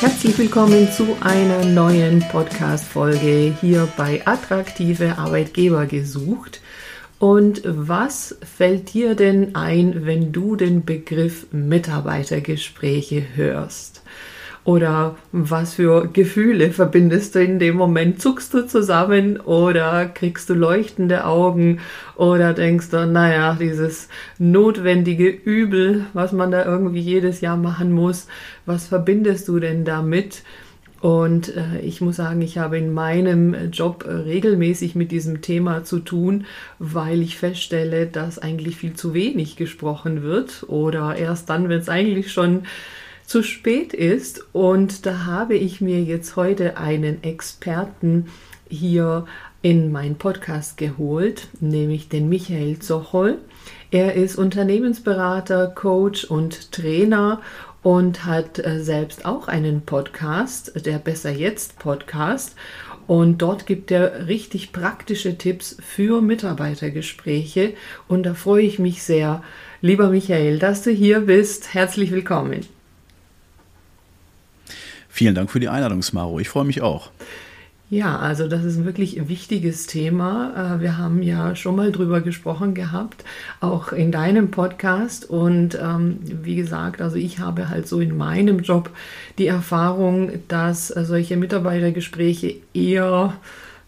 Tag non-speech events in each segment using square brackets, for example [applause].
Herzlich willkommen zu einer neuen Podcast-Folge hier bei Attraktive Arbeitgeber gesucht. Und was fällt dir denn ein, wenn du den Begriff Mitarbeitergespräche hörst? Oder was für Gefühle verbindest du in dem Moment? Zuckst du zusammen oder kriegst du leuchtende Augen oder denkst du, naja, dieses notwendige Übel, was man da irgendwie jedes Jahr machen muss, was verbindest du denn damit? Und äh, ich muss sagen, ich habe in meinem Job äh, regelmäßig mit diesem Thema zu tun, weil ich feststelle, dass eigentlich viel zu wenig gesprochen wird oder erst dann, wenn es eigentlich schon zu spät ist. Und da habe ich mir jetzt heute einen Experten hier in meinen Podcast geholt, nämlich den Michael Zochol. Er ist Unternehmensberater, Coach und Trainer und hat äh, selbst auch einen Podcast, der Besser Jetzt Podcast. Und dort gibt er richtig praktische Tipps für Mitarbeitergespräche. Und da freue ich mich sehr, lieber Michael, dass du hier bist. Herzlich willkommen. Vielen Dank für die Einladung, Smaro. Ich freue mich auch. Ja, also das ist ein wirklich wichtiges Thema. Äh, wir haben ja schon mal drüber gesprochen gehabt, auch in deinem Podcast. Und ähm, wie gesagt, also ich habe halt so in meinem Job die Erfahrung, dass äh, solche Mitarbeitergespräche eher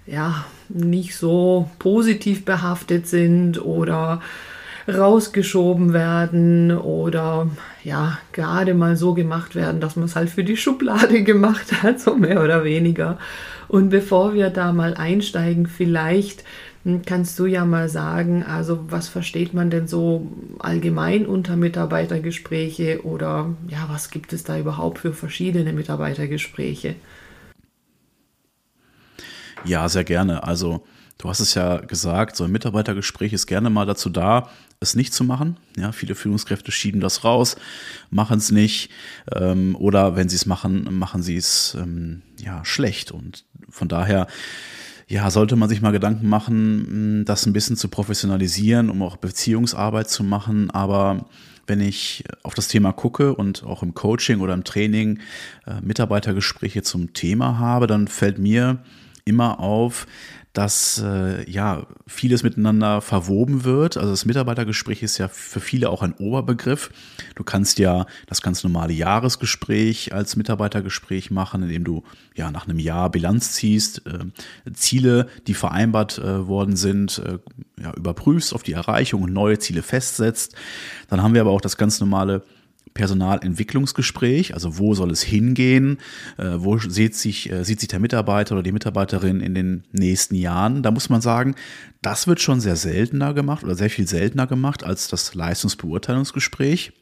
ja nicht so positiv behaftet sind oder rausgeschoben werden oder ja, gerade mal so gemacht werden, dass man es halt für die Schublade [laughs] gemacht hat, so mehr oder weniger. Und bevor wir da mal einsteigen, vielleicht hm, kannst du ja mal sagen, also was versteht man denn so allgemein unter Mitarbeitergespräche oder ja, was gibt es da überhaupt für verschiedene Mitarbeitergespräche? Ja, sehr gerne. Also Du hast es ja gesagt, so ein Mitarbeitergespräch ist gerne mal dazu da, es nicht zu machen. Ja, viele Führungskräfte schieben das raus, machen es nicht ähm, oder wenn sie es machen, machen sie es ähm, ja schlecht. Und von daher ja, sollte man sich mal Gedanken machen, das ein bisschen zu professionalisieren, um auch Beziehungsarbeit zu machen. Aber wenn ich auf das Thema gucke und auch im Coaching oder im Training äh, Mitarbeitergespräche zum Thema habe, dann fällt mir immer auf, dass äh, ja vieles miteinander verwoben wird. Also das Mitarbeitergespräch ist ja für viele auch ein Oberbegriff. Du kannst ja das ganz normale Jahresgespräch als Mitarbeitergespräch machen, indem du ja nach einem Jahr Bilanz ziehst, äh, Ziele, die vereinbart äh, worden sind, äh, ja, überprüfst auf die Erreichung und neue Ziele festsetzt. Dann haben wir aber auch das ganz normale Personalentwicklungsgespräch, also wo soll es hingehen, äh, wo sieht sich, äh, sieht sich der Mitarbeiter oder die Mitarbeiterin in den nächsten Jahren. Da muss man sagen, das wird schon sehr seltener gemacht oder sehr viel seltener gemacht als das Leistungsbeurteilungsgespräch.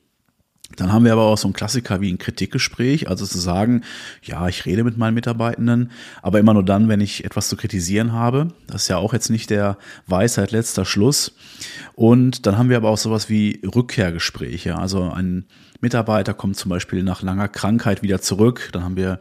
Dann haben wir aber auch so einen Klassiker wie ein Kritikgespräch, also zu sagen, ja, ich rede mit meinen Mitarbeitenden, aber immer nur dann, wenn ich etwas zu kritisieren habe. Das ist ja auch jetzt nicht der Weisheit letzter Schluss. Und dann haben wir aber auch sowas wie Rückkehrgespräche. Also ein Mitarbeiter kommt zum Beispiel nach langer Krankheit wieder zurück. Dann haben wir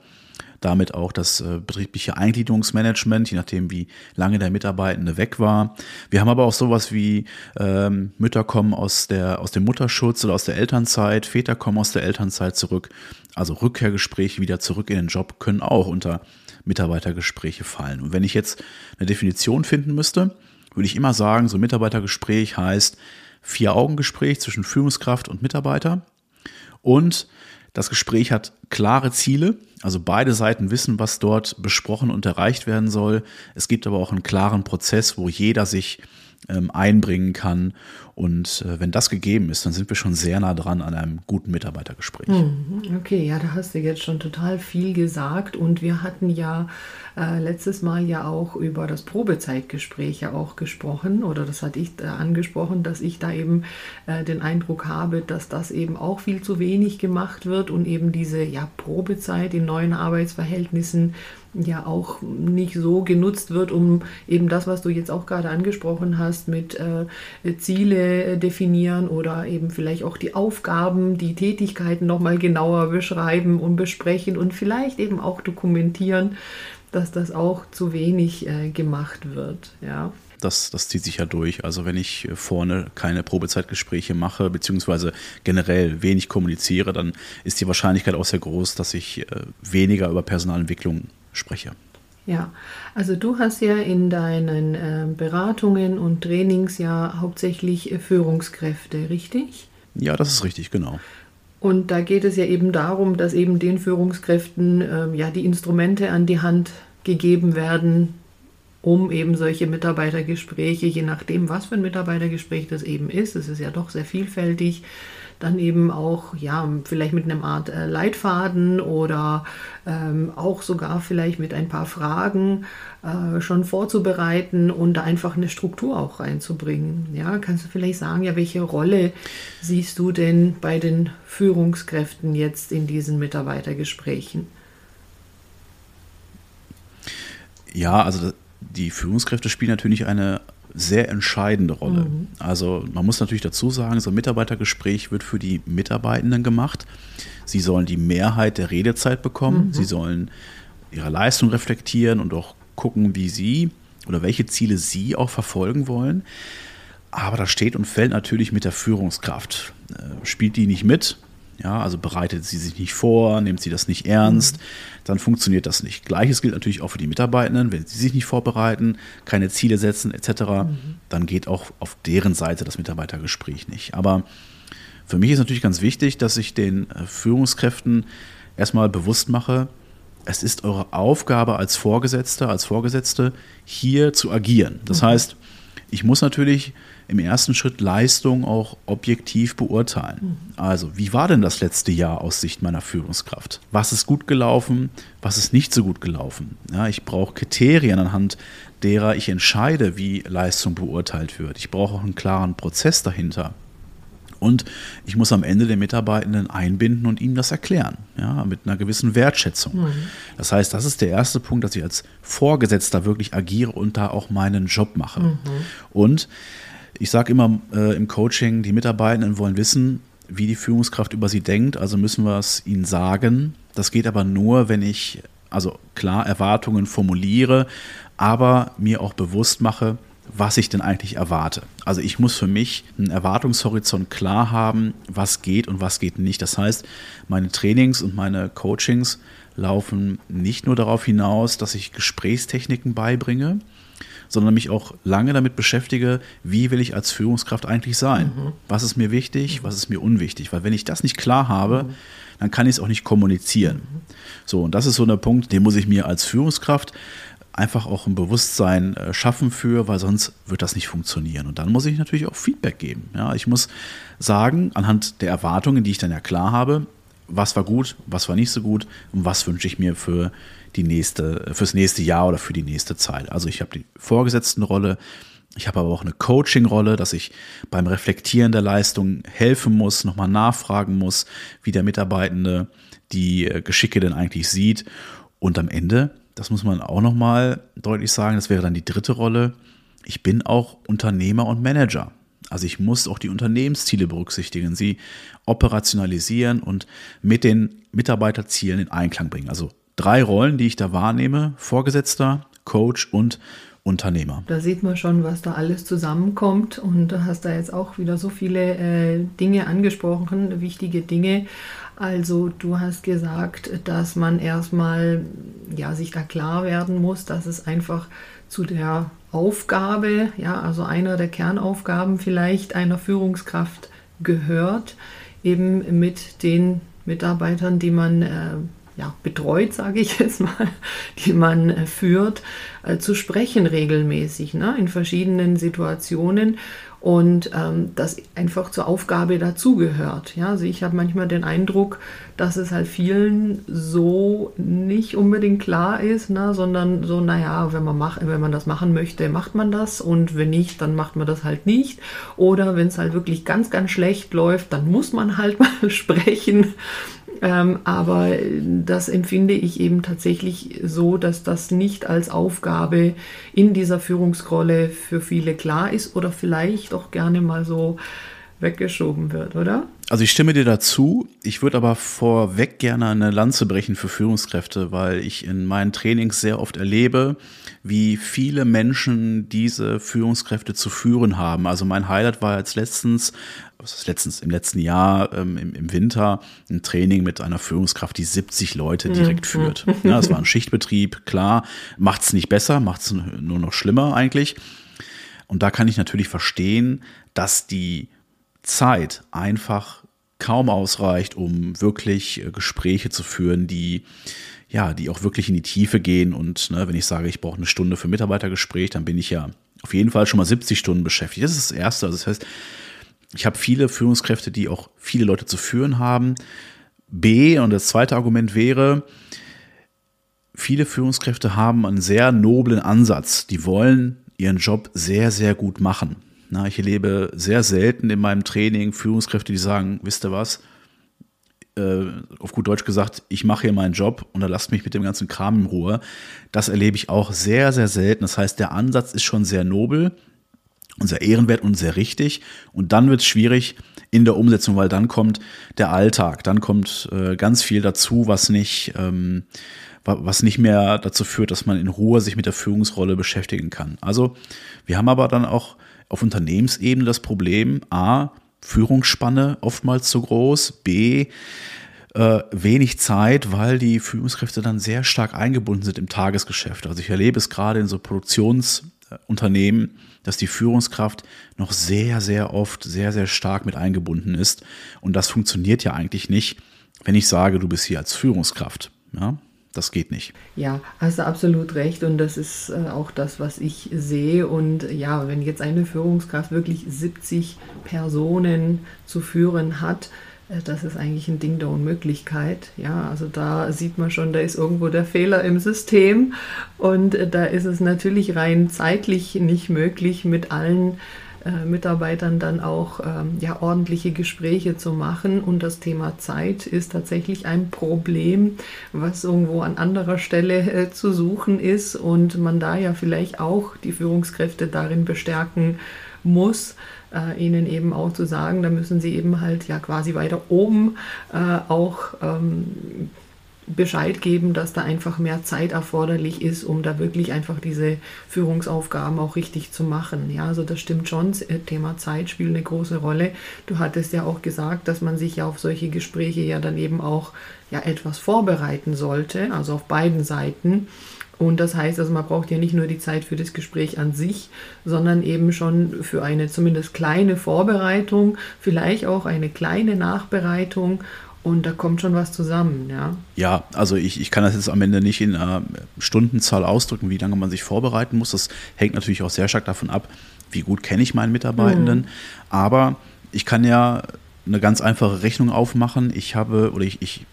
damit auch das äh, betriebliche Eingliederungsmanagement, je nachdem, wie lange der Mitarbeitende weg war. Wir haben aber auch sowas wie ähm, Mütter kommen aus, der, aus dem Mutterschutz oder aus der Elternzeit, Väter kommen aus der Elternzeit zurück. Also Rückkehrgespräche wieder zurück in den Job können auch unter Mitarbeitergespräche fallen. Und wenn ich jetzt eine Definition finden müsste, würde ich immer sagen, so Mitarbeitergespräch heißt Vier-Augen-Gespräch zwischen Führungskraft und Mitarbeiter. Und das Gespräch hat klare Ziele, also beide Seiten wissen, was dort besprochen und erreicht werden soll. Es gibt aber auch einen klaren Prozess, wo jeder sich ähm, einbringen kann. Und äh, wenn das gegeben ist, dann sind wir schon sehr nah dran an einem guten Mitarbeitergespräch. Mhm, okay, ja, da hast du jetzt schon total viel gesagt. Und wir hatten ja äh, letztes Mal ja auch über das Probezeitgespräch ja auch gesprochen. Oder das hatte ich äh, angesprochen, dass ich da eben äh, den Eindruck habe, dass das eben auch viel zu wenig gemacht wird und eben diese ja, Probezeit in neuen Arbeitsverhältnissen ja auch nicht so genutzt wird, um eben das, was du jetzt auch gerade angesprochen hast, mit äh, Ziele definieren oder eben vielleicht auch die Aufgaben, die Tätigkeiten nochmal genauer beschreiben und besprechen und vielleicht eben auch dokumentieren, dass das auch zu wenig äh, gemacht wird. Ja. Das, das zieht sich ja durch. Also wenn ich vorne keine Probezeitgespräche mache, beziehungsweise generell wenig kommuniziere, dann ist die Wahrscheinlichkeit auch sehr groß, dass ich äh, weniger über Personalentwicklung spreche. Ja, also du hast ja in deinen äh, Beratungen und Trainings ja hauptsächlich äh, Führungskräfte, richtig? Ja, das ist richtig, genau. Und da geht es ja eben darum, dass eben den Führungskräften äh, ja die Instrumente an die Hand gegeben werden, um eben solche Mitarbeitergespräche, je nachdem, was für ein Mitarbeitergespräch das eben ist, es ist ja doch sehr vielfältig, dann eben auch, ja, vielleicht mit einem Art äh, Leitfaden oder ähm, auch sogar vielleicht mit ein paar Fragen äh, schon vorzubereiten und da einfach eine Struktur auch reinzubringen. Ja, kannst du vielleicht sagen, ja, welche Rolle siehst du denn bei den Führungskräften jetzt in diesen Mitarbeitergesprächen? Ja, also die Führungskräfte spielen natürlich eine sehr entscheidende Rolle. Mhm. Also man muss natürlich dazu sagen, so ein Mitarbeitergespräch wird für die Mitarbeitenden gemacht. Sie sollen die Mehrheit der Redezeit bekommen. Mhm. Sie sollen ihre Leistung reflektieren und auch gucken, wie sie oder welche Ziele sie auch verfolgen wollen. Aber das steht und fällt natürlich mit der Führungskraft. Äh, spielt die nicht mit, ja, also bereitet sie sich nicht vor, nimmt sie das nicht ernst, mhm. dann funktioniert das nicht. Gleiches gilt natürlich auch für die Mitarbeitenden, wenn sie sich nicht vorbereiten, keine Ziele setzen etc., mhm. dann geht auch auf deren Seite das Mitarbeitergespräch nicht. Aber für mich ist natürlich ganz wichtig, dass ich den äh, Führungskräften erstmal bewusst mache, es ist eure Aufgabe als Vorgesetzter, als Vorgesetzte, hier zu agieren. Das mhm. heißt, ich muss natürlich im ersten Schritt Leistung auch objektiv beurteilen. Mhm. Also, wie war denn das letzte Jahr aus Sicht meiner Führungskraft? Was ist gut gelaufen? Was ist nicht so gut gelaufen? Ja, ich brauche Kriterien, anhand derer ich entscheide, wie Leistung beurteilt wird. Ich brauche auch einen klaren Prozess dahinter. Und ich muss am Ende den Mitarbeitenden einbinden und ihm das erklären, ja, mit einer gewissen Wertschätzung. Mhm. Das heißt, das ist der erste Punkt, dass ich als Vorgesetzter wirklich agiere und da auch meinen Job mache. Mhm. Und ich sage immer äh, im Coaching, die Mitarbeitenden wollen wissen, wie die Führungskraft über sie denkt, also müssen wir es ihnen sagen. Das geht aber nur, wenn ich also klar Erwartungen formuliere, aber mir auch bewusst mache, was ich denn eigentlich erwarte. Also ich muss für mich einen Erwartungshorizont klar haben, was geht und was geht nicht. Das heißt, meine Trainings und meine Coachings laufen nicht nur darauf hinaus, dass ich Gesprächstechniken beibringe, sondern mich auch lange damit beschäftige, wie will ich als Führungskraft eigentlich sein? Mhm. Was ist mir wichtig, was ist mir unwichtig? Weil wenn ich das nicht klar habe, mhm. dann kann ich es auch nicht kommunizieren. Mhm. So, und das ist so der Punkt, den muss ich mir als Führungskraft einfach auch ein Bewusstsein äh, schaffen für, weil sonst wird das nicht funktionieren. Und dann muss ich natürlich auch Feedback geben. Ja, ich muss sagen, anhand der Erwartungen, die ich dann ja klar habe, was war gut, was war nicht so gut und was wünsche ich mir für die nächste, fürs nächste Jahr oder für die nächste Zeit. Also ich habe die Vorgesetztenrolle, ich habe aber auch eine Coaching-Rolle, dass ich beim Reflektieren der Leistung helfen muss, nochmal nachfragen muss, wie der Mitarbeitende die äh, Geschicke denn eigentlich sieht. Und am Ende, das muss man auch nochmal deutlich sagen, das wäre dann die dritte Rolle, ich bin auch Unternehmer und Manager. Also ich muss auch die Unternehmensziele berücksichtigen, sie operationalisieren und mit den Mitarbeiterzielen in Einklang bringen. Also drei Rollen, die ich da wahrnehme: Vorgesetzter, Coach und Unternehmer. Da sieht man schon, was da alles zusammenkommt und du hast da jetzt auch wieder so viele äh, Dinge angesprochen, wichtige Dinge. Also du hast gesagt, dass man erstmal ja, sich da klar werden muss, dass es einfach zu der Aufgabe, ja, also einer der Kernaufgaben vielleicht einer Führungskraft gehört, eben mit den Mitarbeitern, die man äh, ja, betreut, sage ich jetzt mal, die man äh, führt, äh, zu sprechen regelmäßig ne, in verschiedenen Situationen und ähm, das einfach zur Aufgabe dazugehört. Ja, also ich habe manchmal den Eindruck, dass es halt vielen so nicht unbedingt klar ist, ne, sondern so, naja, wenn man, mach, wenn man das machen möchte, macht man das und wenn nicht, dann macht man das halt nicht. Oder wenn es halt wirklich ganz, ganz schlecht läuft, dann muss man halt [laughs] mal sprechen. Ähm, aber das empfinde ich eben tatsächlich so, dass das nicht als Aufgabe in dieser Führungsrolle für viele klar ist oder vielleicht auch gerne mal so weggeschoben wird, oder? Also ich stimme dir dazu. Ich würde aber vorweg gerne eine Lanze brechen für Führungskräfte, weil ich in meinen Trainings sehr oft erlebe, wie viele Menschen diese Führungskräfte zu führen haben. Also mein Highlight war jetzt letztens, was ist letztens, im letzten Jahr, ähm, im, im, Winter, ein Training mit einer Führungskraft, die 70 Leute direkt mhm. führt. [laughs] Ja, es war ein Schichtbetrieb, klar, macht es nicht besser, macht es nur noch schlimmer eigentlich. Und da kann ich natürlich verstehen, dass die Zeit einfach kaum ausreicht, um wirklich äh, Gespräche zu führen, die ja, die auch wirklich in die Tiefe gehen. Und ne, wenn ich sage, ich brauche eine Stunde für Mitarbeitergespräch, dann bin ich ja auf jeden Fall schon mal 70 Stunden beschäftigt. Das ist das Erste. Also das heißt, ich habe viele Führungskräfte, die auch viele Leute zu führen haben. B, und das zweite Argument wäre, viele Führungskräfte haben einen sehr noblen Ansatz. Die wollen ihren Job sehr, sehr gut machen. Na, ich erlebe sehr selten in meinem Training Führungskräfte, die sagen, wisst ihr was, äh, auf gut Deutsch gesagt, ich mache hier meinen Job und dann lasst mich mit dem ganzen Kram in Ruhe. Das erlebe ich auch sehr, sehr selten. Das heißt, der Ansatz ist schon sehr nobel und sehr ehrenwert und sehr richtig. Und dann wird es schwierig in der Umsetzung, weil dann kommt der Alltag, dann kommt äh, ganz viel dazu, was nicht, ähm, was nicht mehr dazu führt, dass man in Ruhe sich mit der Führungsrolle beschäftigen kann. Also wir haben aber dann auch auf Unternehmensebene das Problem, a, Führungsspanne oftmals zu groß, b, äh, wenig Zeit, weil die Führungskräfte dann sehr stark eingebunden sind im Tagesgeschäft. Also ich erlebe es gerade in so Produktionsunternehmen, dass die Führungskraft noch sehr, sehr oft sehr, sehr stark mit eingebunden ist. Und das funktioniert ja eigentlich nicht, wenn ich sage, du bist hier als Führungskraft. Ja? Das geht nicht. Ja, hast du absolut recht und das ist äh, auch das, was ich sehe. Und ja, wenn jetzt eine Führungskraft wirklich 70 Personen zu führen hat, äh, das ist eigentlich ein Ding der Unmöglichkeit. Ja, also da sieht man schon, da ist irgendwo der Fehler im System und äh, da ist es natürlich rein zeitlich nicht möglich, mit allen äh, Mitarbeitern dann auch ähm, ja, ordentliche Gespräche zu machen. Und das Thema Zeit ist tatsächlich ein Problem, was irgendwo an anderer Stelle äh, zu suchen ist und man da ja vielleicht auch die Führungskräfte darin bestärken muss, äh, ihnen eben auch zu sagen, da müssen sie eben halt ja quasi weiter oben äh, auch ähm, Bescheid geben, dass da einfach mehr Zeit erforderlich ist, um da wirklich einfach diese Führungsaufgaben auch richtig zu machen. Ja, also das stimmt schon. Das Thema Zeit spielt eine große Rolle. Du hattest ja auch gesagt, dass man sich ja auf solche Gespräche ja dann eben auch ja etwas vorbereiten sollte, also auf beiden Seiten. Und das heißt, also man braucht ja nicht nur die Zeit für das Gespräch an sich, sondern eben schon für eine zumindest kleine Vorbereitung, vielleicht auch eine kleine Nachbereitung und da kommt schon was zusammen, ja. Ja, also ich, ich kann das jetzt am Ende nicht in einer Stundenzahl ausdrücken, wie lange man sich vorbereiten muss. Das hängt natürlich auch sehr stark davon ab, wie gut kenne ich meinen Mitarbeitenden. Mhm. Aber ich kann ja eine ganz einfache Rechnung aufmachen. Ich habe oder ich, ich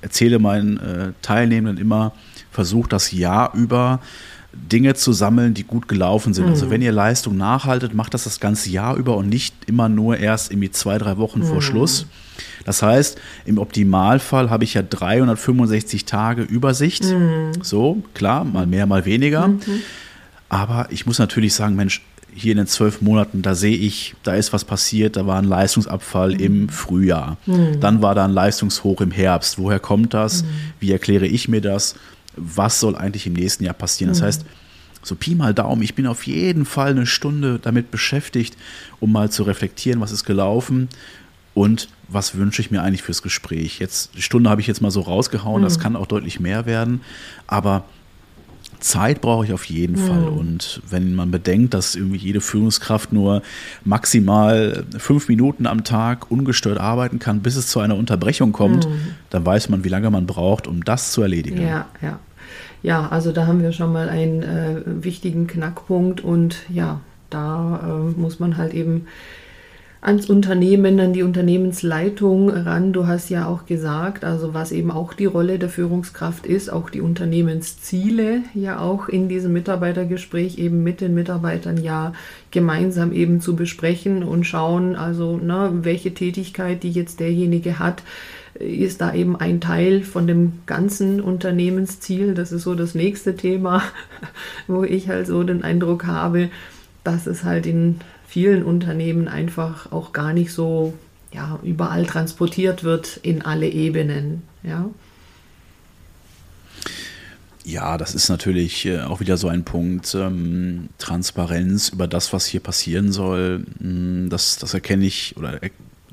erzähle meinen äh, Teilnehmenden immer, versucht das Jahr über Dinge zu sammeln, die gut gelaufen sind. Also mhm. Also wenn ihr Leistung nachhaltet, macht das das ganze Jahr über und nicht immer nur erst irgendwie zwei, drei Wochen mhm. vor Schluss. Das heißt, im Optimalfall habe ich ja 365 Tage Übersicht. Mhm. So, klar, mal mehr, mal weniger. Mhm. Aber ich muss natürlich sagen, Mensch, hier in den zwölf Monaten, da sehe ich, da ist was passiert, da war ein Leistungsabfall im Frühjahr. Mhm. Dann war da ein Leistungshoch im Herbst. Woher kommt das? Mhm. Wie erkläre ich mir das? Was soll eigentlich im nächsten Jahr passieren? Das mhm. heißt, so Pi mal Daumen, ich bin auf jeden Fall eine Stunde damit beschäftigt, um mal zu reflektieren, was ist gelaufen und was wünsche ich mir eigentlich fürs Gespräch. Jetzt, die Stunde habe ich jetzt mal so rausgehauen, mhm. das kann auch deutlich mehr werden, aber Zeit brauche ich auf jeden mhm. Fall. Und wenn man bedenkt, dass irgendwie jede Führungskraft nur maximal fünf Minuten am Tag ungestört arbeiten kann, bis es zu einer Unterbrechung kommt, mhm. dann weiß man, wie lange man braucht, um das zu erledigen. Ja, ja. Ja, also da haben wir schon mal einen äh, wichtigen Knackpunkt und ja, da äh, muss man halt eben ans Unternehmen, an die Unternehmensleitung ran. Du hast ja auch gesagt, also was eben auch die Rolle der Führungskraft ist, auch die Unternehmensziele ja auch in diesem Mitarbeitergespräch eben mit den Mitarbeitern ja gemeinsam eben zu besprechen und schauen, also ne, welche Tätigkeit, die jetzt derjenige hat, ist da eben ein Teil von dem ganzen Unternehmensziel. Das ist so das nächste Thema, [laughs] wo ich halt so den Eindruck habe, dass es halt in vielen Unternehmen einfach auch gar nicht so ja, überall transportiert wird in alle Ebenen. Ja. Ja, das ist natürlich äh, auch wieder so ein Punkt. Ähm, Transparenz über das, was hier passieren soll, hm, das, das erkenne ich oder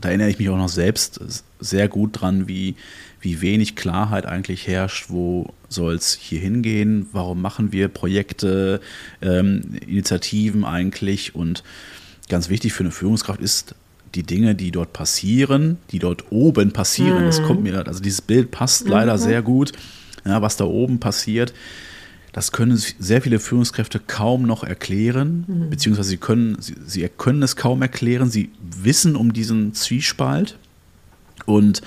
da erinnere ich mich auch noch selbst sehr gut dran, wie, wie wenig Klarheit eigentlich herrscht, wo soll es hier hingehen, warum machen wir Projekte, ähm, Initiativen eigentlich und ganz wichtig für eine Führungskraft ist, die Dinge, die dort passieren, die dort oben passieren, mhm. das kommt mir, also dieses Bild passt mhm. leider sehr gut, ja, was da oben passiert, das können sehr viele Führungskräfte kaum noch erklären, mhm. beziehungsweise sie können, sie, sie können es kaum erklären, sie wissen um diesen Zwiespalt und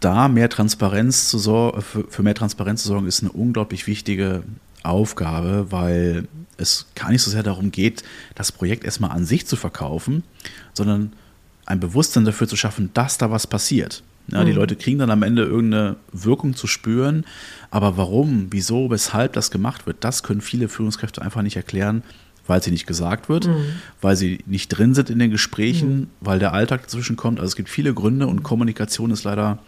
da mehr Transparenz zu sorgen, für mehr Transparenz zu sorgen, ist eine unglaublich wichtige Aufgabe, weil es gar nicht so sehr darum geht, das Projekt erstmal an sich zu verkaufen, sondern ein Bewusstsein dafür zu schaffen, dass da was passiert. Ja, die mhm. Leute kriegen dann am Ende irgendeine Wirkung zu spüren, aber warum, wieso, weshalb das gemacht wird, das können viele Führungskräfte einfach nicht erklären, weil sie nicht gesagt wird, mhm. weil sie nicht drin sind in den Gesprächen, mhm. weil der Alltag dazwischen kommt. Also es gibt viele Gründe und Kommunikation ist leider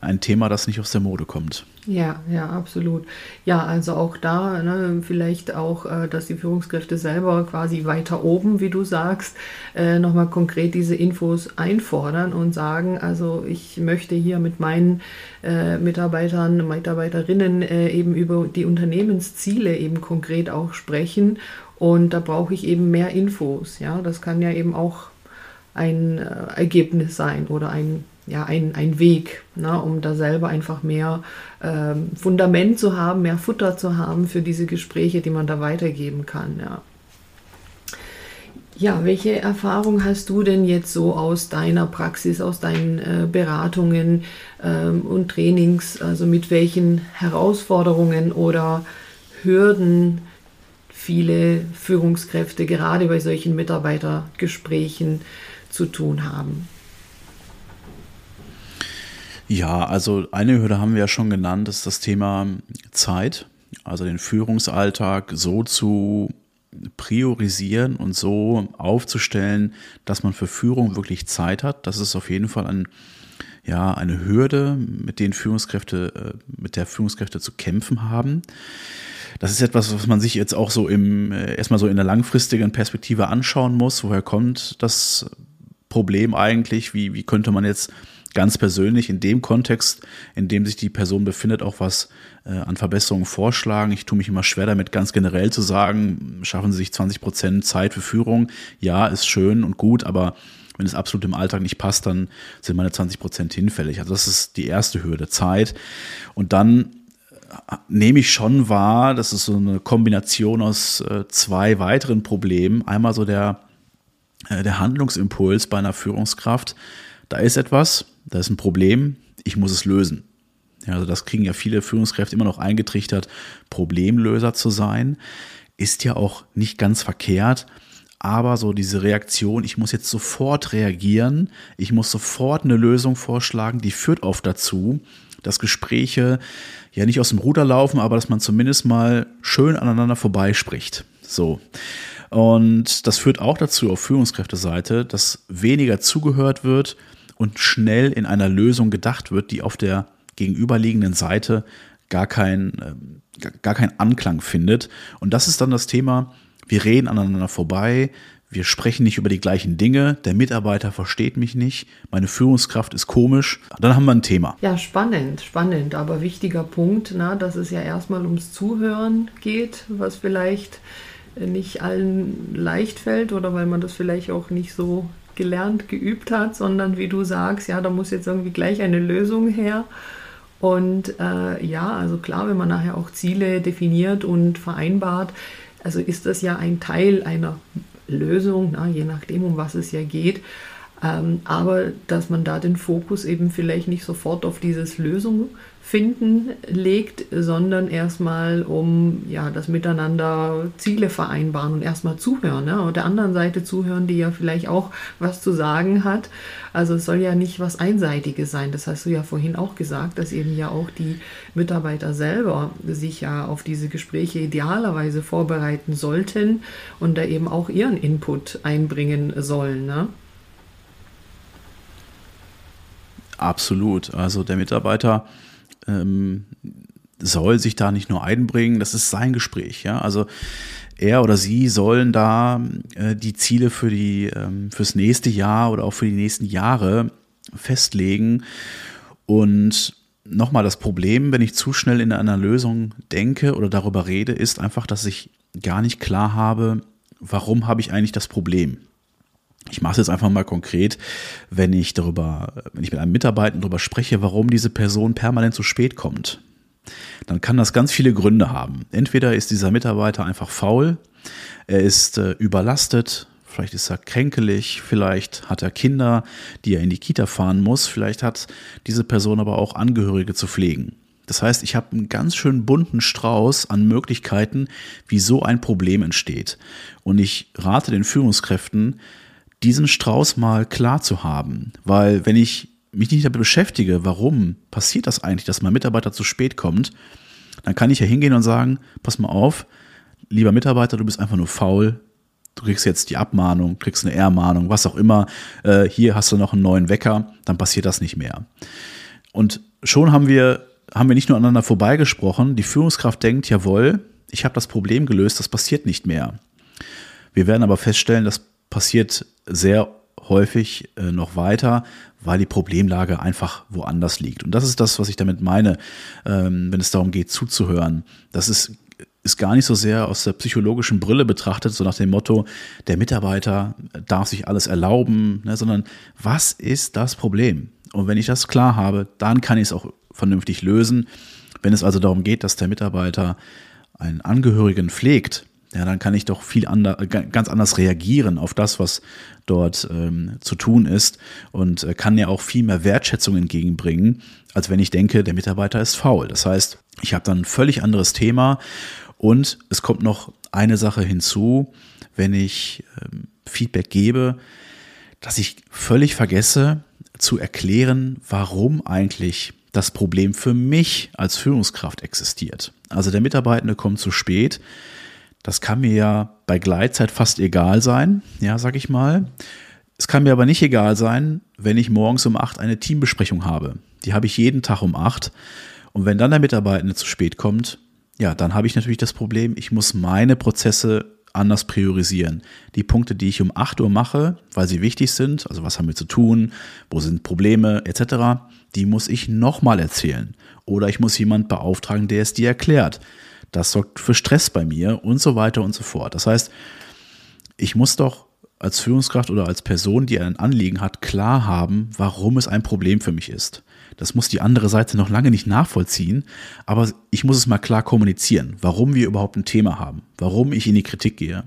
ein Thema, das nicht aus der Mode kommt. Ja, ja, absolut. Ja, also auch da ne, vielleicht auch, äh, dass die Führungskräfte selber quasi weiter oben, wie du sagst, äh, nochmal konkret diese Infos einfordern und sagen, also ich möchte hier mit meinen äh, Mitarbeitern, Mitarbeiterinnen äh, eben über die Unternehmensziele eben konkret auch sprechen und da brauche ich eben mehr Infos. Ja, das kann ja eben auch ein äh, Ergebnis sein oder ein ja, ein, ein Weg, ne, um da selber einfach mehr ähm, Fundament zu haben, mehr Futter zu haben für diese Gespräche, die man da weitergeben kann. Ja. Ja, welche Erfahrung hast du denn jetzt so aus deiner Praxis, aus deinen äh, Beratungen ähm, und Trainings? Also mit welchen Herausforderungen oder Hürden viele Führungskräfte gerade bei solchen Mitarbeitergesprächen zu tun haben? Ja, also eine Hürde haben wir ja schon genannt, das ist das Thema Zeit. Also den Führungsalltag so zu priorisieren und so aufzustellen, dass man für Führung wirklich Zeit hat. Das ist auf jeden Fall ein, ja, eine Hürde, mit denen Führungskräfte, äh, mit der Führungskräfte zu kämpfen haben. Das ist etwas, was man sich jetzt auch so im, äh, erstmal so in der langfristigen Perspektive anschauen muss. Woher kommt das Problem eigentlich? Wie, wie könnte man jetzt ganz persönlich in dem Kontext, in dem sich die Person befindet, auch was äh, an Verbesserungen vorschlagen. Ich tue mich immer schwer damit, ganz generell zu sagen, schaffen Sie sich 20 Prozent Zeit für Führung. Ja, ist schön und gut, aber wenn es absolut im Alltag nicht passt, dann sind meine 20 Prozent hinfällig. Also das ist die erste Hürde, Zeit. Und dann äh, nehme ich schon wahr, das ist so eine Kombination aus äh, zwei weiteren Problemen. Einmal so der, äh, der Handlungsimpuls bei einer Führungskraft. Da ist etwas, da ist ein Problem, ich muss es lösen. Ja, also das kriegen ja viele Führungskräfte immer noch eingetrichtert, Problemlöser zu sein. Ist ja auch nicht ganz verkehrt, aber so diese Reaktion, ich muss jetzt sofort reagieren, ich muss sofort eine Lösung vorschlagen, die führt oft dazu, dass Gespräche ja nicht aus dem Ruder laufen, aber dass man zumindest mal schön aneinander vorbeispricht. So. Und das führt auch dazu auf Führungskräfteseite, dass weniger zugehört wird, und schnell in einer Lösung gedacht wird, die auf der gegenüberliegenden Seite gar kein, äh, gar keinen Anklang findet. Und das ist dann das Thema, wir reden aneinander vorbei, wir sprechen nicht über die gleichen Dinge, der Mitarbeiter versteht mich nicht, meine Führungskraft ist komisch, dann haben wir ein Thema. Ja, spannend, spannend, aber wichtiger Punkt, na, dass es ja erstmal ums Zuhören geht, was vielleicht nicht allen leicht fällt oder weil man das vielleicht auch nicht so gelernt, geübt hat, sondern wie du sagst, ja, da muss jetzt irgendwie gleich eine Lösung her. Und äh, ja, also klar, wenn man nachher auch Ziele definiert und vereinbart, also ist das ja ein Teil einer Lösung, na, je nachdem, um was es ja geht. Ähm, aber dass man da den Fokus eben vielleicht nicht sofort auf dieses Lösung finden legt, sondern erstmal um ja das Miteinander Ziele vereinbaren und erstmal zuhören. Ne? Und der anderen Seite zuhören, die ja vielleicht auch was zu sagen hat. Also es soll ja nicht was Einseitiges sein. Das hast du ja vorhin auch gesagt, dass eben ja auch die Mitarbeiter selber sich ja auf diese Gespräche idealerweise vorbereiten sollten und da eben auch ihren Input einbringen sollen. Ne? Absolut. Also der Mitarbeiter ähm, soll sich da nicht nur einbringen, das ist sein Gespräch. Ja? Also er oder sie sollen da äh, die Ziele für die, ähm, fürs nächste Jahr oder auch für die nächsten Jahre festlegen. Und nochmal das Problem, wenn ich zu schnell in einer Lösung denke oder darüber rede, ist einfach, dass ich gar nicht klar habe, warum habe ich eigentlich das Problem. Ich mache es jetzt einfach mal konkret, wenn ich darüber, wenn ich mit einem Mitarbeiter darüber spreche, warum diese Person permanent zu spät kommt, dann kann das ganz viele Gründe haben. Entweder ist dieser Mitarbeiter einfach faul, er ist äh, überlastet, vielleicht ist er kränkelig, vielleicht hat er Kinder, die er in die Kita fahren muss, vielleicht hat diese Person aber auch Angehörige zu pflegen. Das heißt, ich habe einen ganz schön bunten Strauß an Möglichkeiten, wie so ein Problem entsteht. Und ich rate den Führungskräften, diesen Strauß mal klar zu haben. Weil wenn ich mich nicht damit beschäftige, warum passiert das eigentlich, dass mein Mitarbeiter zu spät kommt, dann kann ich ja hingehen und sagen, pass mal auf, lieber Mitarbeiter, du bist einfach nur faul, du kriegst jetzt die Abmahnung, kriegst eine Ermahnung, was auch immer, äh, hier hast du noch einen neuen Wecker, dann passiert das nicht mehr. Und schon haben wir, haben wir nicht nur aneinander vorbeigesprochen, die Führungskraft denkt, jawohl, ich habe das Problem gelöst, das passiert nicht mehr. Wir werden aber feststellen, das passiert sehr häufig äh, noch weiter, weil die Problemlage einfach woanders liegt. Und das ist das, was ich damit meine, ähm, wenn es darum geht, zuzuhören. Das ist, ist gar nicht so sehr aus der psychologischen Brille betrachtet, so nach dem Motto, der Mitarbeiter darf sich alles erlauben, ne, sondern was ist das Problem? Und wenn ich das klar habe, dann kann ich es auch vernünftig lösen. Wenn es also darum geht, dass der Mitarbeiter einen Angehörigen pflegt, ja, dann kann ich doch viel ander, ganz anders reagieren auf das, was dort ähm, zu tun ist und äh, kann ja auch viel mehr Wertschätzung entgegenbringen, als wenn ich denke, der Mitarbeiter ist faul. Das heißt, ich habe dann ein völlig anderes Thema und es kommt noch eine Sache hinzu, wenn ich ähm, Feedback gebe, dass ich völlig vergesse zu erklären, warum eigentlich das Problem für mich als Führungskraft existiert. Also der Mitarbeitende kommt zu spät, das kann mir ja bei Gleitzeit fast egal sein, ja, sag ich mal. Es kann mir aber nicht egal sein, wenn ich morgens um acht eine Teambesprechung habe. Die habe ich jeden Tag um acht. Und wenn dann der Mitarbeitende zu spät kommt, ja, dann habe ich natürlich das Problem, ich muss meine Prozesse anders priorisieren. Die Punkte, die ich um 8 Uhr mache, weil sie wichtig sind, also was haben wir zu tun, wo sind Probleme etc., die muss ich nochmal erzählen. Oder ich muss jemand beauftragen, der es dir erklärt das sorgt für Stress bei mir und so weiter und so fort. Das heißt, ich muss doch als Führungskraft oder als Person, die ein Anliegen hat, klar haben, warum es ein Problem für mich ist. Das muss die andere Seite noch lange nicht nachvollziehen, aber ich muss es mal klar kommunizieren, warum wir überhaupt ein Thema haben, warum ich in die Kritik gehe.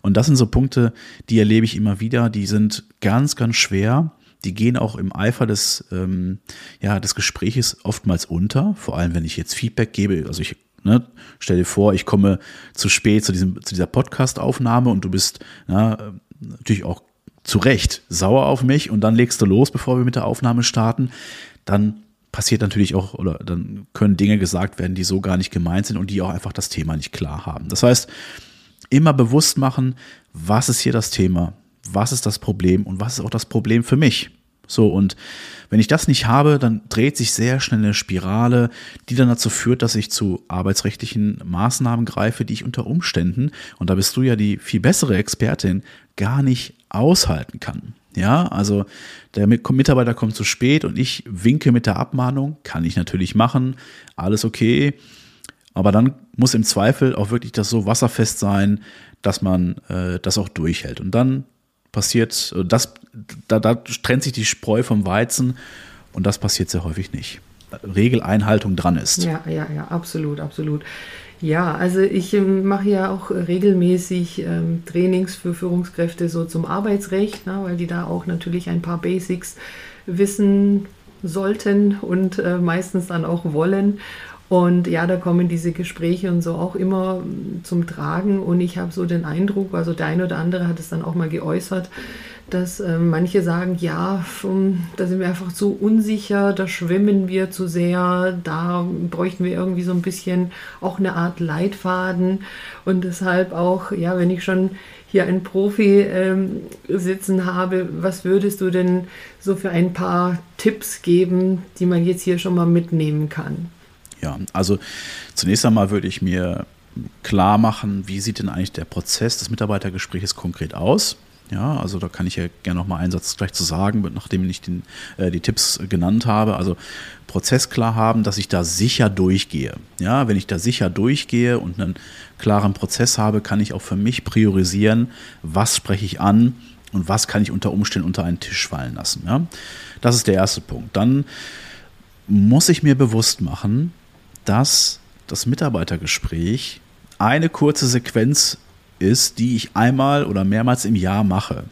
Und das sind so Punkte, die erlebe ich immer wieder, die sind ganz, ganz schwer. Die gehen auch im Eifer des, ähm, ja, des Gespräches oftmals unter, vor allem wenn ich jetzt Feedback gebe. Also ich Ne? Stell dir vor, ich komme zu spät zu, diesem, zu dieser Podcast-Aufnahme und du bist na, natürlich auch zu Recht sauer auf mich und dann legst du los, bevor wir mit der Aufnahme starten. Dann passiert natürlich auch, oder dann können Dinge gesagt werden, die so gar nicht gemeint sind und die auch einfach das Thema nicht klar haben. Das heißt, immer bewusst machen, was ist hier das Thema, was ist das Problem und was ist auch das Problem für mich. So, und wenn ich das nicht habe, dann dreht sich sehr schnell eine Spirale, die dann dazu führt, dass ich zu arbeitsrechtlichen Maßnahmen greife, die ich unter Umständen, und da bist du ja die viel bessere Expertin, gar nicht aushalten kann. Ja, also der Mitarbeiter kommt zu spät und ich winke mit der Abmahnung, kann ich natürlich machen, alles okay. Aber dann muss im Zweifel auch wirklich das so wasserfest sein, dass man äh, das auch durchhält. Und dann passiert, äh, das, da, da trennt sich die Spreu vom Weizen und das passiert sehr häufig nicht. Regeleinhaltung dran ist. Ja, ja, ja, absolut, absolut. Ja, also ich ähm, mache ja auch regelmäßig ähm, Trainings für Führungskräfte so zum Arbeitsrecht, ne, weil die da auch natürlich ein paar Basics wissen sollten und äh, meistens dann auch wollen. Und ja, da kommen diese Gespräche und so auch immer zum Tragen. Und ich habe so den Eindruck, also der eine oder andere hat es dann auch mal geäußert, dass äh, manche sagen, ja, da sind wir einfach zu unsicher, da schwimmen wir zu sehr, da bräuchten wir irgendwie so ein bisschen auch eine Art Leitfaden. Und deshalb auch, ja, wenn ich schon hier einen Profi ähm, sitzen habe, was würdest du denn so für ein paar Tipps geben, die man jetzt hier schon mal mitnehmen kann? Ja, also zunächst einmal würde ich mir klar machen, wie sieht denn eigentlich der Prozess des Mitarbeitergesprächs konkret aus? Ja, also da kann ich ja gerne noch mal einen Satz gleich zu sagen, nachdem ich den, äh, die Tipps genannt habe. Also Prozess klar haben, dass ich da sicher durchgehe. Ja, wenn ich da sicher durchgehe und einen klaren Prozess habe, kann ich auch für mich priorisieren, was spreche ich an und was kann ich unter Umständen unter einen Tisch fallen lassen. Ja, das ist der erste Punkt. Dann muss ich mir bewusst machen, dass das Mitarbeitergespräch eine kurze Sequenz ist, die ich einmal oder mehrmals im Jahr mache.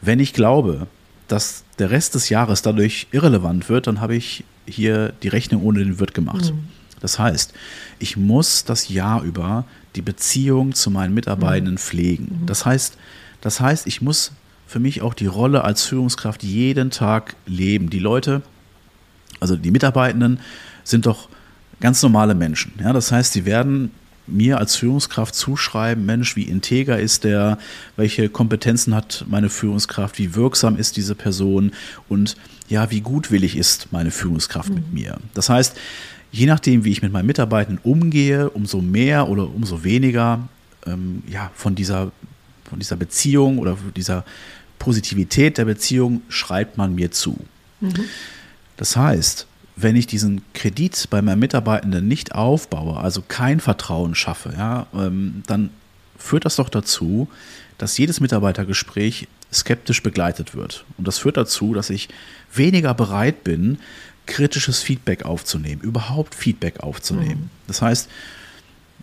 Wenn ich glaube, dass der Rest des Jahres dadurch irrelevant wird, dann habe ich hier die Rechnung ohne den Wirt gemacht. Mhm. Das heißt, ich muss das Jahr über die Beziehung zu meinen Mitarbeitenden mhm. pflegen. Mhm. Das heißt, das heißt, ich muss für mich auch die Rolle als Führungskraft jeden Tag leben. Die Leute, also die Mitarbeitenden, sind doch ganz normale Menschen. Ja, das heißt, sie werden mir als Führungskraft zuschreiben, Mensch, wie integer ist der, welche Kompetenzen hat meine Führungskraft, wie wirksam ist diese Person und ja, wie gutwillig ist meine Führungskraft mhm. mit mir. Das heißt, je nachdem, wie ich mit meinen Mitarbeitern umgehe, umso mehr oder umso weniger ähm, ja, von, dieser, von dieser Beziehung oder dieser Positivität der Beziehung schreibt man mir zu. Mhm. Das heißt, wenn ich diesen Kredit bei meinen Mitarbeitenden nicht aufbaue, also kein Vertrauen schaffe, ja, ähm, dann führt das doch dazu, dass jedes Mitarbeitergespräch skeptisch begleitet wird. Und das führt dazu, dass ich weniger bereit bin, kritisches Feedback aufzunehmen, überhaupt Feedback aufzunehmen. Mhm. Das heißt,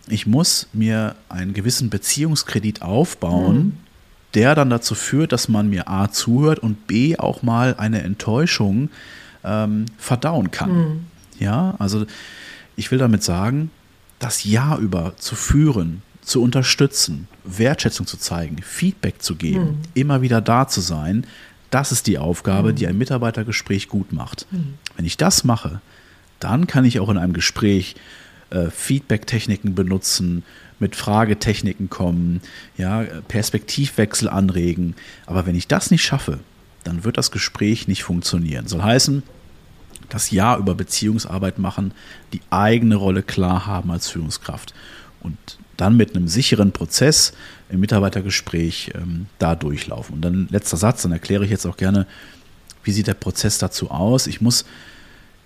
ich muss mir einen gewissen Beziehungskredit aufbauen, mhm. der dann dazu führt, dass man mir A zuhört und B auch mal eine Enttäuschung ähm, verdauen kann. Mhm. Ja, also ich will damit sagen, das Jahr über zu führen, zu unterstützen, Wertschätzung zu zeigen, Feedback zu geben, mhm. immer wieder da zu sein, das ist die Aufgabe, mhm. die ein Mitarbeitergespräch gut macht. Mhm. Wenn ich das mache, dann kann ich auch in einem Gespräch äh, Feedback-Techniken benutzen, mit Fragetechniken kommen, ja, Perspektivwechsel anregen. Aber wenn ich das nicht schaffe, dann wird das Gespräch nicht funktionieren. Soll heißen, das Jahr über Beziehungsarbeit machen, die eigene Rolle klar haben als Führungskraft und dann mit einem sicheren Prozess im Mitarbeitergespräch ähm, da durchlaufen. Und dann letzter Satz, dann erkläre ich jetzt auch gerne, wie sieht der Prozess dazu aus. Ich muss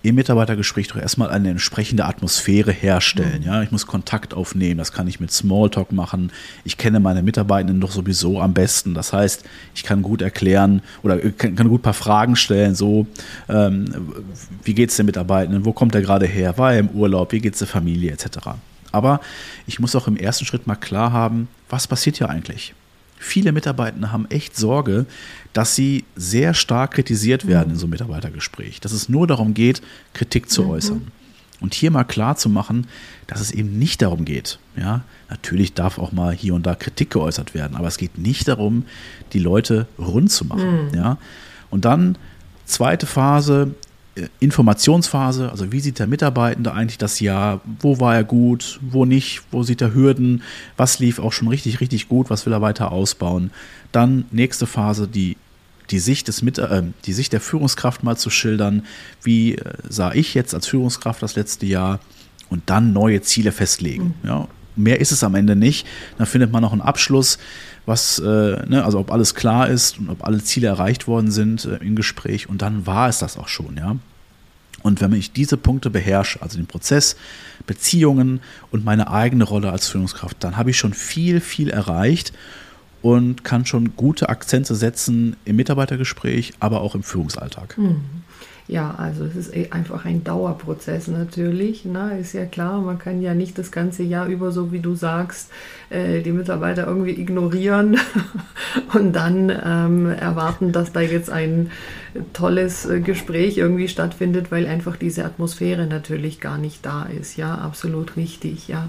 im Mitarbeitergespräch doch erstmal eine entsprechende Atmosphäre herstellen. Mhm. Ja, ich muss Kontakt aufnehmen. Das kann ich mit Smalltalk machen. Ich kenne meine Mitarbeitenden doch sowieso am besten. Das heißt, ich kann gut erklären oder kann, kann gut ein paar Fragen stellen. So, ähm, wie geht es den Mitarbeitenden? Wo kommt er gerade her? War er im Urlaub? Wie geht es der Familie etc. Aber ich muss auch im ersten Schritt mal klar haben, was passiert hier eigentlich? Viele Mitarbeitende haben echt Sorge, dass sie sehr stark kritisiert werden in so einem Mitarbeitergespräch. Dass es nur darum geht, Kritik zu mhm. äußern. Und hier mal klar zu machen, dass es eben nicht darum geht. Ja, natürlich darf auch mal hier und da Kritik geäußert werden, aber es geht nicht darum, die Leute rund zu machen. Mhm. Ja, und dann zweite Phase, äh, Informationsphase, also wie sieht der Mitarbeitende eigentlich das Jahr, wo war er gut, wo nicht, wo sieht er Hürden, was lief auch schon richtig, richtig gut, was will er weiter ausbauen. Dann nächste Phase, die, die, Sicht, des Mit äh, die Sicht der Führungskraft mal zu schildern, wie äh, sah ich jetzt als Führungskraft das letzte Jahr und dann neue Ziele festlegen. Mhm. Ja, mehr ist es am Ende nicht. Dann findet man noch einen Abschluss, was, äh, ne, also ob alles klar ist und ob alle Ziele erreicht worden sind äh, im Gespräch. Und dann war es das auch schon, ja. Und wenn ich diese Punkte beherrsche, also den Prozess, Beziehungen und meine eigene Rolle als Führungskraft, dann habe ich schon viel, viel erreicht und kann schon gute Akzente setzen im Mitarbeitergespräch, aber auch im Führungsalltag. Mhm. Ja, also es ist eh einfach ein Dauerprozess natürlich. Na, ist ja klar, man kann ja nicht das ganze Jahr über, so wie du sagst, äh, die Mitarbeiter irgendwie ignorieren [laughs] und dann ähm, erwarten, dass da jetzt ein tolles äh, Gespräch irgendwie stattfindet, weil einfach diese Atmosphäre natürlich gar nicht da ist. Ja, absolut richtig, ja.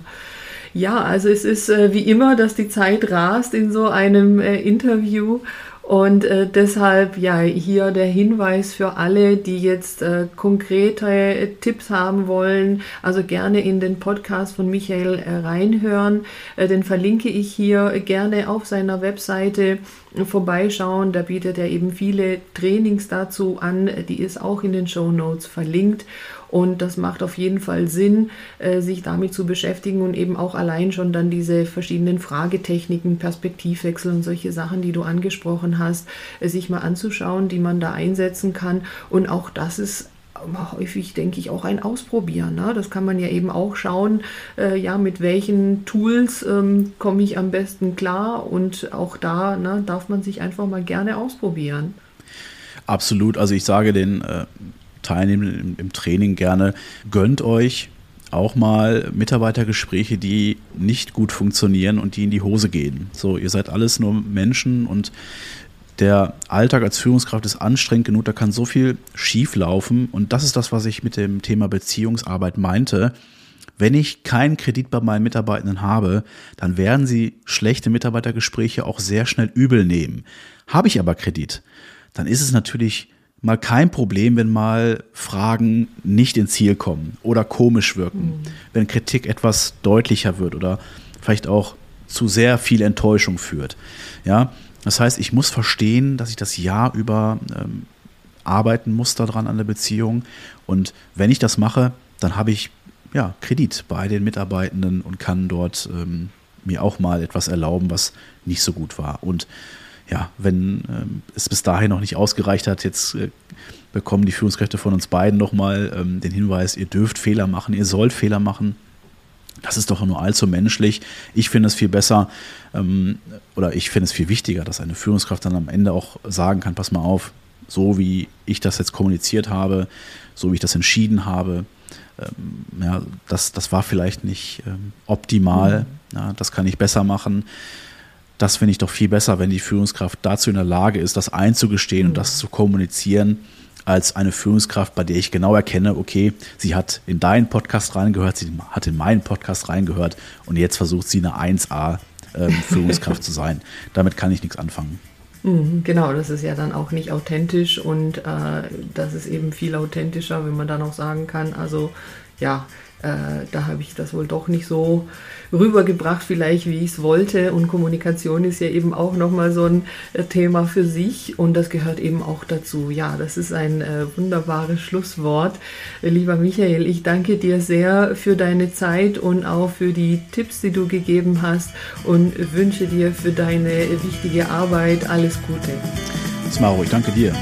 Ja, also es ist äh, wie immer, dass die Zeit rast in so einem äh, Interview. Und äh, deshalb ja hier der Hinweis für alle, die jetzt äh, konkrete äh, Tipps haben wollen, also gerne in den Podcast von Michael äh, reinhören. Äh, den verlinke ich hier gerne auf seiner Webseite vorbeischauen. Da bietet er eben viele Trainings dazu an. Die ist auch in den Show Notes verlinkt. Und das macht auf jeden Fall Sinn, äh, sich damit zu beschäftigen und eben auch allein schon dann diese verschiedenen Fragetechniken, Perspektivwechsel und solche Sachen, die du angesprochen hast, äh, sich mal anzuschauen, die man da einsetzen kann. Und auch das ist häufig, denke ich, auch ein Ausprobieren. Ne? Das kann man ja eben auch schauen, äh, ja, mit welchen Tools ähm, komme ich am besten klar und auch da ne, darf man sich einfach mal gerne ausprobieren. Absolut. Also ich sage den äh, Teilnehmenden im, im Training gerne, gönnt euch auch mal Mitarbeitergespräche, die nicht gut funktionieren und die in die Hose gehen. So, ihr seid alles nur Menschen und der Alltag als Führungskraft ist anstrengend genug, da kann so viel schief laufen. Und das ist das, was ich mit dem Thema Beziehungsarbeit meinte. Wenn ich keinen Kredit bei meinen Mitarbeitenden habe, dann werden sie schlechte Mitarbeitergespräche auch sehr schnell übel nehmen. Habe ich aber Kredit, dann ist es natürlich mal kein Problem, wenn mal Fragen nicht ins Ziel kommen oder komisch wirken, mhm. wenn Kritik etwas deutlicher wird oder vielleicht auch zu sehr viel Enttäuschung führt. Ja, das heißt, ich muss verstehen, dass ich das Jahr über ähm, arbeiten muss daran an der Beziehung und wenn ich das mache, dann habe ich ja Kredit bei den Mitarbeitenden und kann dort ähm, mir auch mal etwas erlauben, was nicht so gut war und ja, wenn ähm, es bis dahin noch nicht ausgereicht hat, jetzt äh, bekommen die Führungskräfte von uns beiden nochmal ähm, den Hinweis, ihr dürft Fehler machen, ihr sollt Fehler machen. Das ist doch nur allzu menschlich. Ich finde es viel besser ähm, oder ich finde es viel wichtiger, dass eine Führungskraft dann am Ende auch sagen kann, pass mal auf, so wie ich das jetzt kommuniziert habe, so wie ich das entschieden habe, ähm, ja, das, das war vielleicht nicht ähm, optimal, mhm. ja, das kann ich besser machen das finde ich doch viel besser, wenn die Führungskraft dazu in der Lage ist, das einzugestehen mhm. und das zu kommunizieren, als eine Führungskraft, bei der ich genau erkenne, okay, sie hat in deinen Podcast reingehört, sie hat in meinen Podcast reingehört und jetzt versucht sie eine 1A ähm, [laughs] Führungskraft zu sein. Damit kann ich nichts anfangen. Mhm, genau, das ist ja dann auch nicht authentisch und äh, das ist eben viel authentischer, wenn man dann auch sagen kann, also ja, äh, da habe ich das wohl doch nicht so rübergebracht, vielleicht wie ich es wollte. Und Kommunikation ist ja eben auch nochmal so ein äh, Thema für sich und das gehört eben auch dazu. Ja, das ist ein äh, wunderbares Schlusswort. Lieber Michael, ich danke dir sehr für deine Zeit und auch für die Tipps, die du gegeben hast und wünsche dir für deine wichtige Arbeit alles Gute. Smaro, ich danke dir.